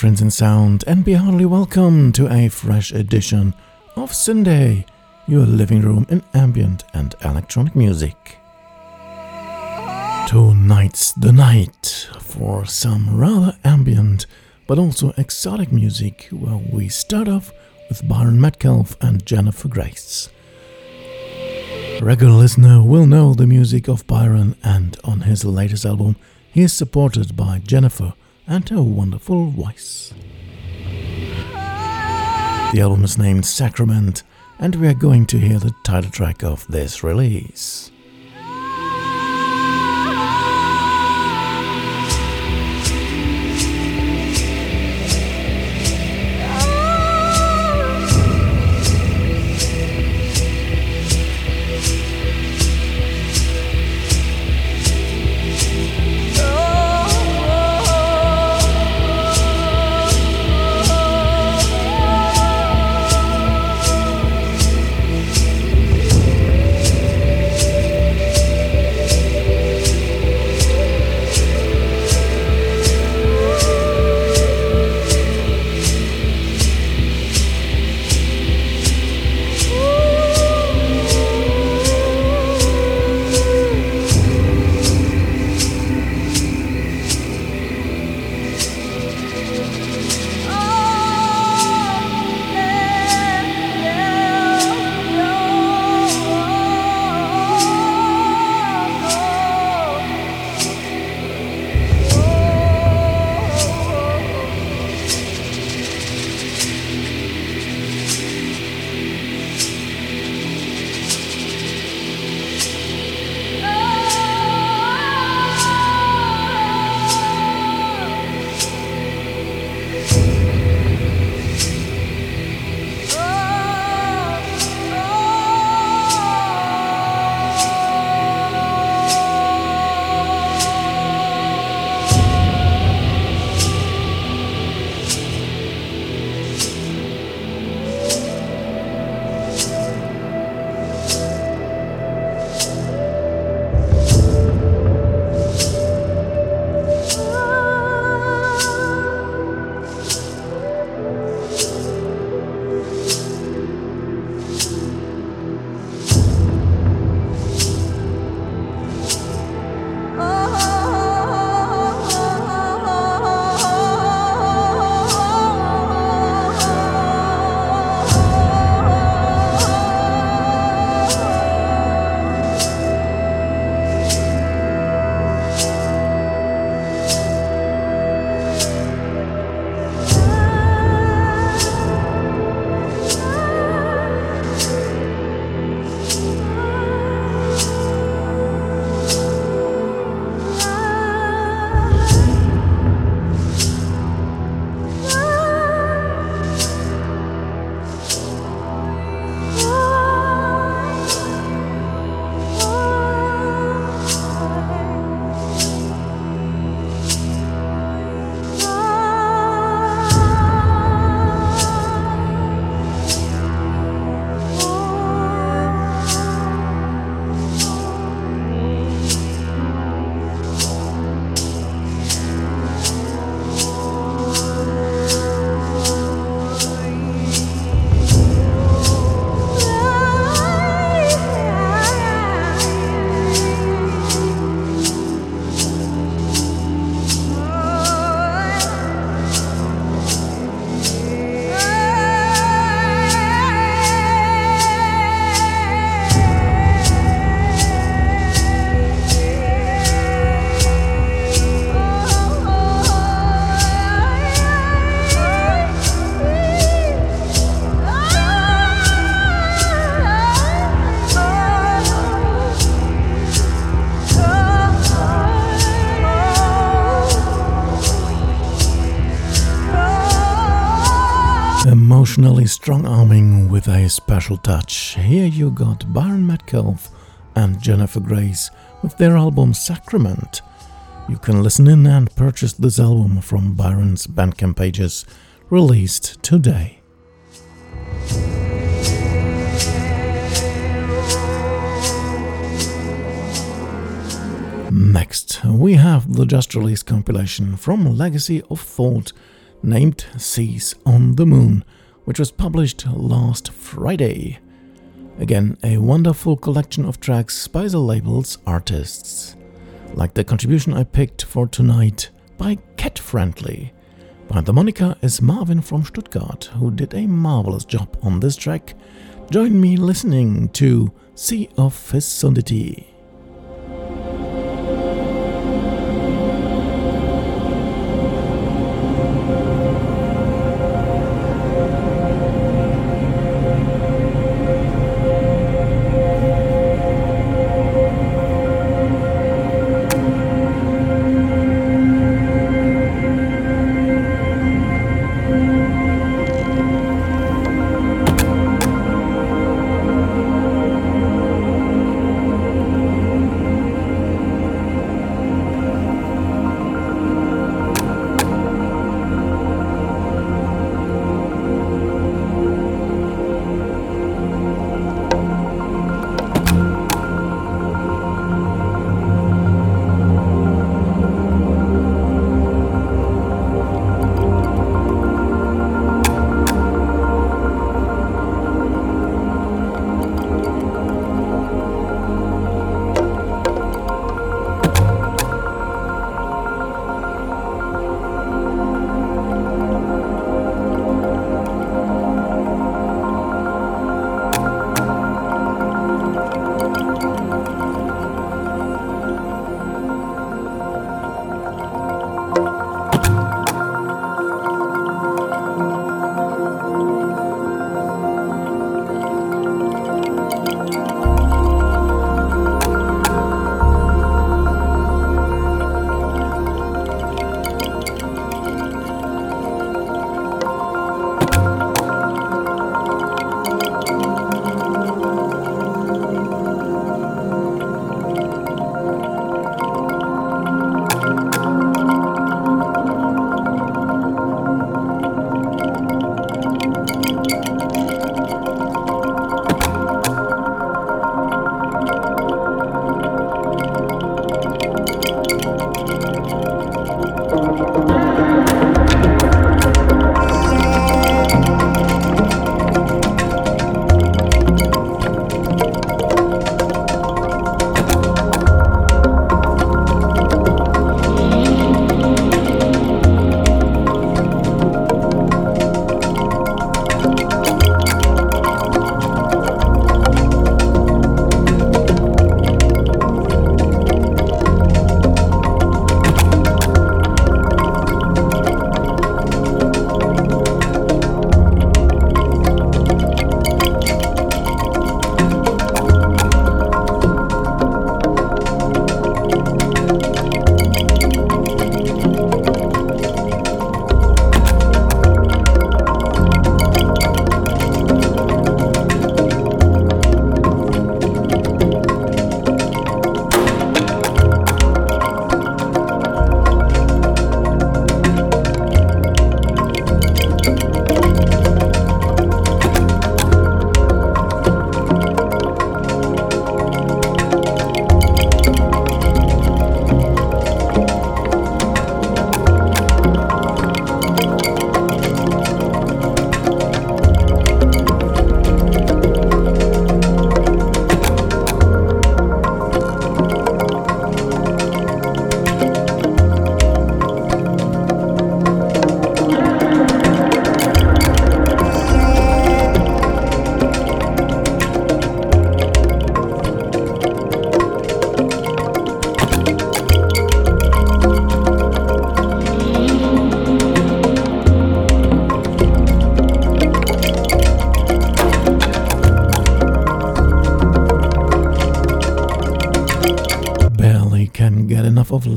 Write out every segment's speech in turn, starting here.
difference in sound, and be heartily welcome to a fresh edition of Syndae, your living room in ambient and electronic music. Tonight's the night for some rather ambient but also exotic music, where we start off with Byron Metcalf and Jennifer Grais. Regular listener will know the music of Byron, and on his latest album, he is supported by Jennifer and her wonderful voice. The album is named Sacrament, and we are going to hear the title track of this release. Special touch. Here you got Byron Metcalf and Jennifer Grais with their album Sacrament. You can listen in and purchase this album from Byron's Bandcamp pages, released today. Next, we have the just released compilation from Legacy of Thought named Seas on the Moon, which was published last Friday. Again, a wonderful collection of tracks by the label's artists. Like the contribution I picked for tonight by Cat Friendly. By the moniker is Marvin from Stuttgart, who did a marvelous job on this track. Join me listening to Sea of Fecundity.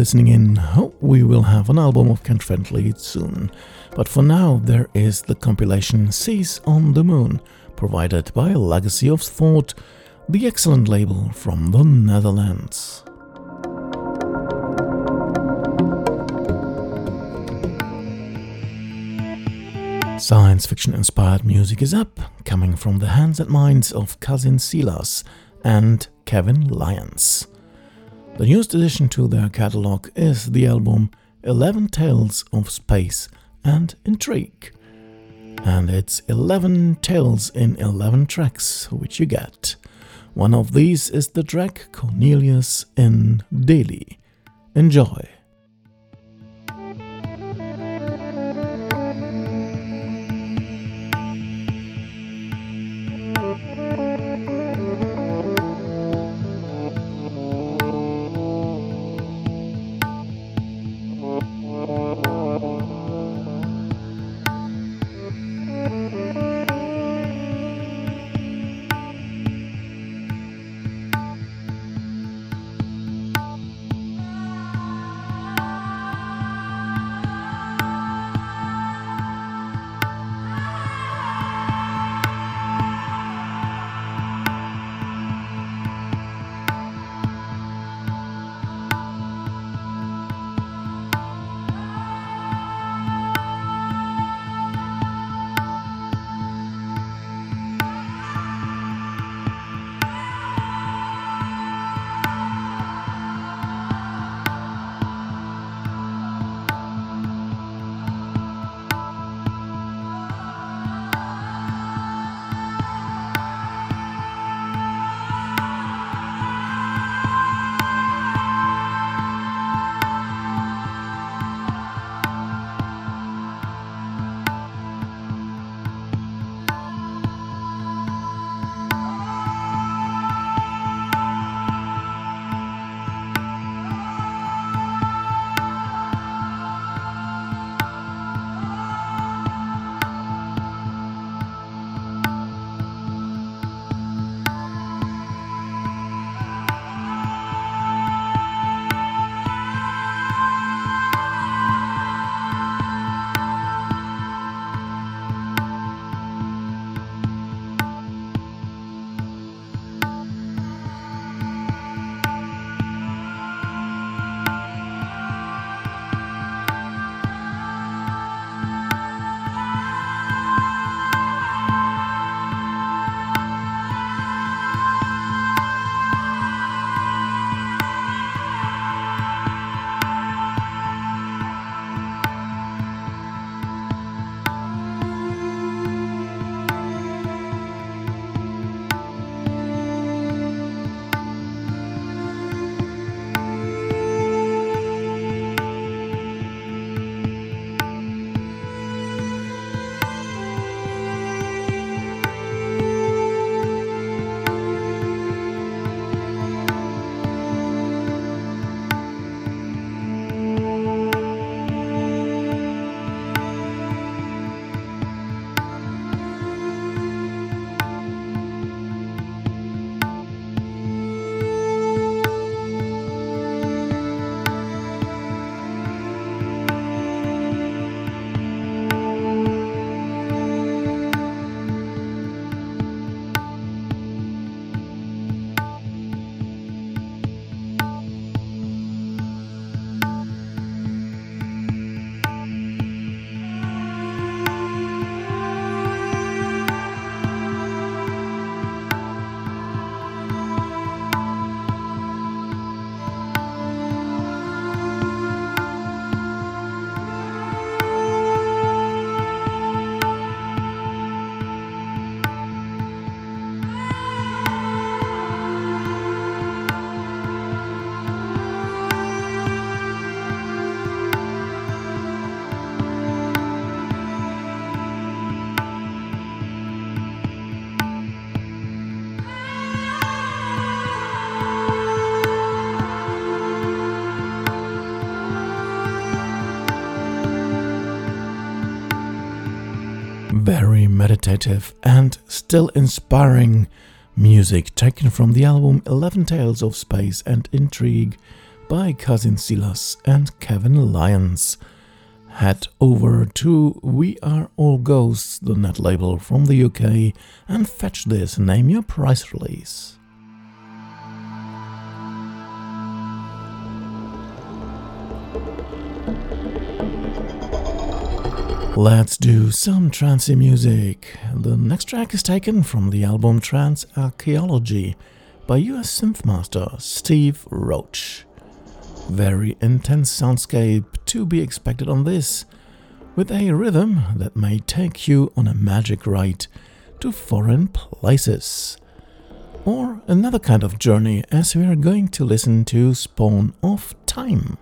Listening in. Hope we will have an album of Cat Friendly soon. But for now, there is the compilation Seas on the Moon, provided by Legacy of Thought, the excellent label from the Netherlands. Science fiction inspired music is up, coming from the hands and minds of Cousin Silas and Kevin Lyons. The newest addition to their catalog is the album 11 Tales of Space and intrigue. And it's 11 tales in 11 tracks which you get. One of these is the track Cornelius in Delhi. Enjoy. Meditative and still inspiring music taken from the album 11 Tales of Space and Intrigue by Cousin Silas and Kevin Lyons. Head over to We Are All Ghosts, the net label from the UK, and fetch this Name Your Price release. Let's do some trancy music. The next track is taken from the album Trance Archaeology by US synthmaster Steve Roach. Very intense soundscape to be expected on this, with a rhythm that may take you on a magic ride to foreign places. Or another kind of journey as we are going to listen to Spawn of Time.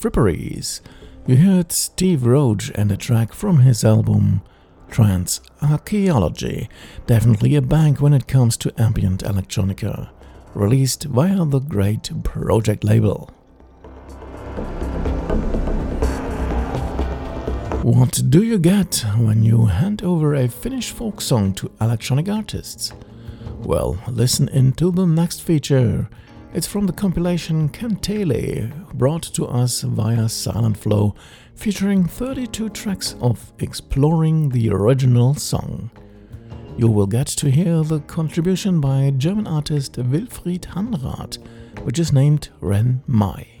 Fripperies. You heard Steve Roach and a track from his album Trance Archaeology, definitely a bank when it comes to ambient electronica, released via the great Projekt label. What do you get when you hand over a Finnish folk song to electronic artists? Well, listen into the next feature it's from the compilation Kantele, brought to us via Silent Flow, featuring 32 tracks of exploring the original song. you will get to hear the contribution by German artist Wilfried Hanrath, which is named Ren Mai.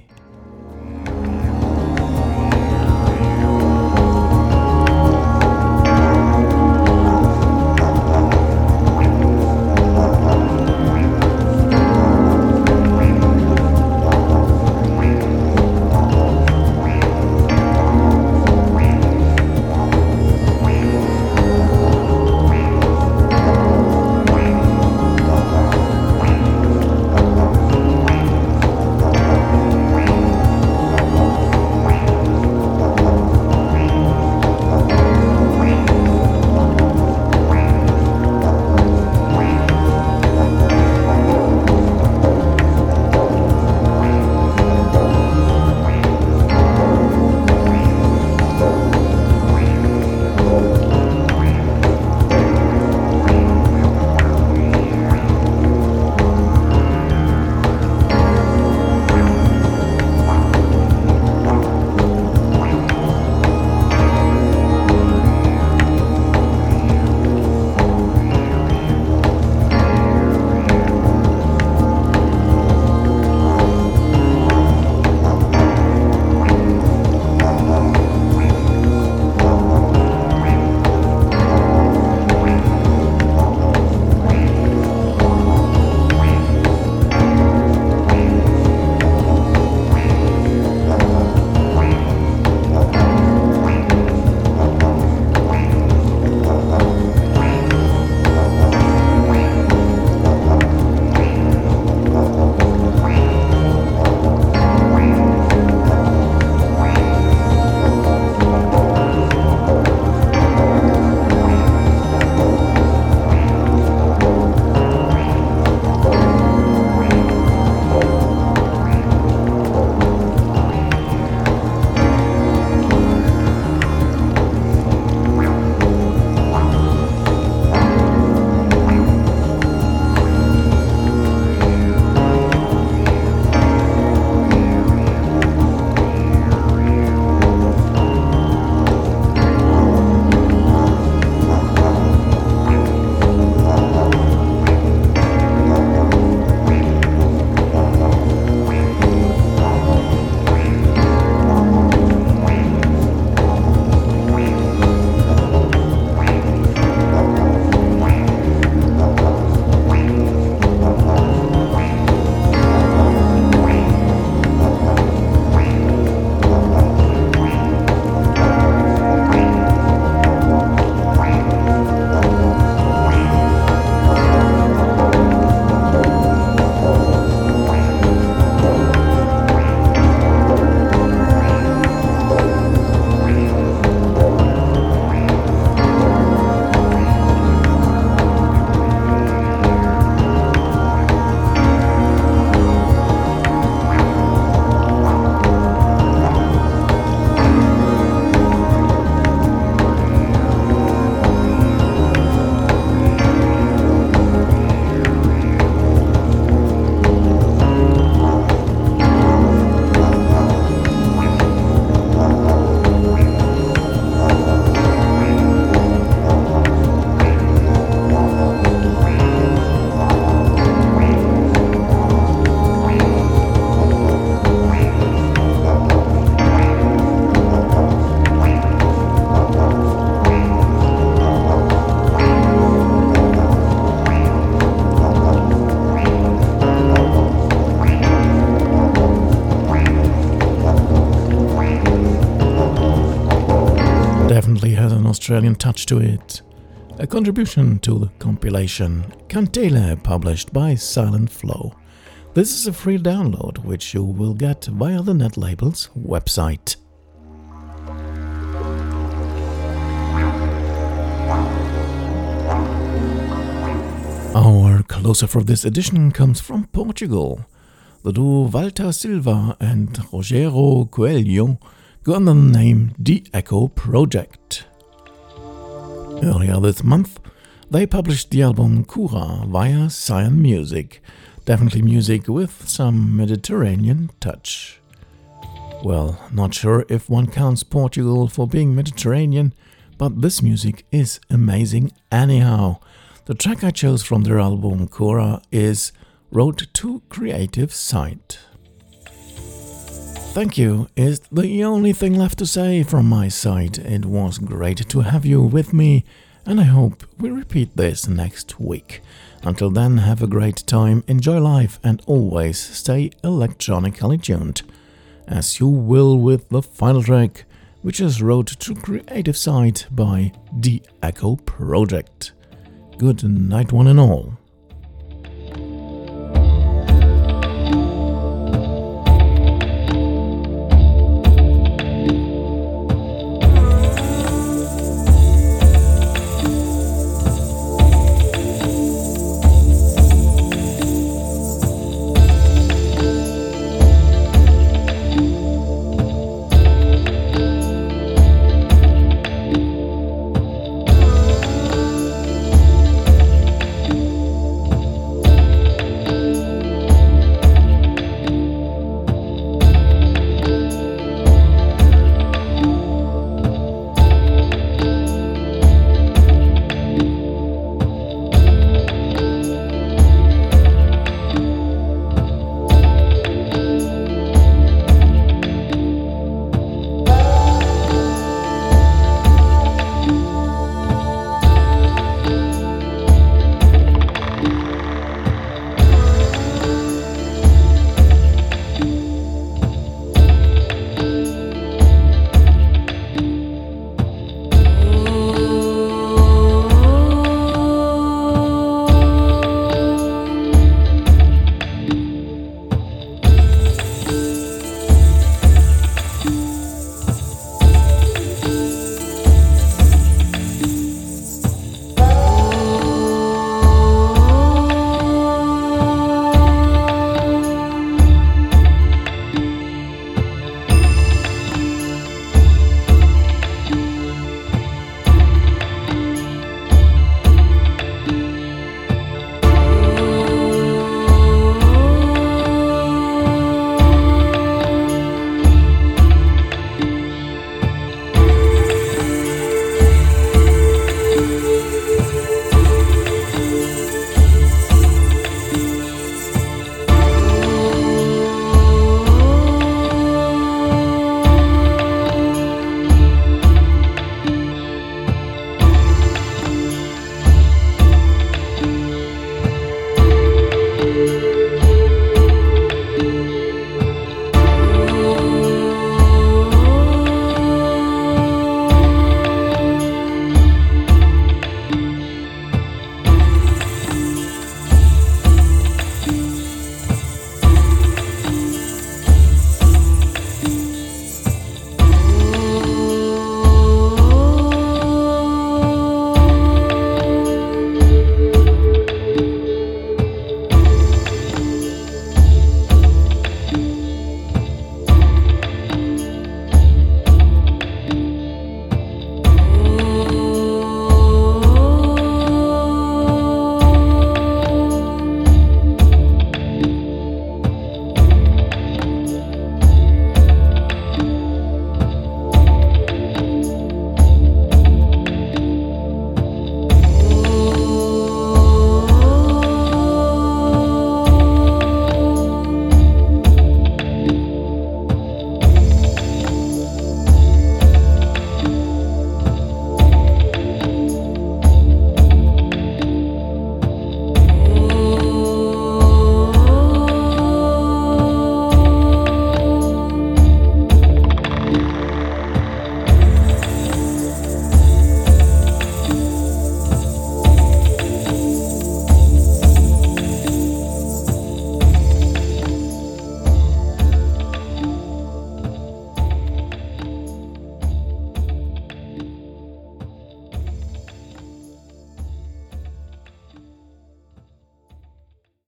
Australian touch to it. A contribution to the compilation Kantele published by Silent Flow. This is a free download which you will get via the Netlabel's website. Our closer for this edition comes from Portugal. The duo Walter Silva and Rogero Coelho go under the name D-Echo Project. Earlier this month, they published the album Cura via Cyan Music, definitely music with some Mediterranean touch. Well, not sure if one counts Portugal for being Mediterranean, but this music is amazing anyhow. The track I chose from their album Cura is Road to Creative Sight. Thank you is the only thing left to say from my side. It was great to have you with me, and I hope we repeat this next week. Until then, have a great time, enjoy life, and always stay electronically tuned. As you will with the final track, which is Road to Creative Sight by The Echo Project. Good night, one and all.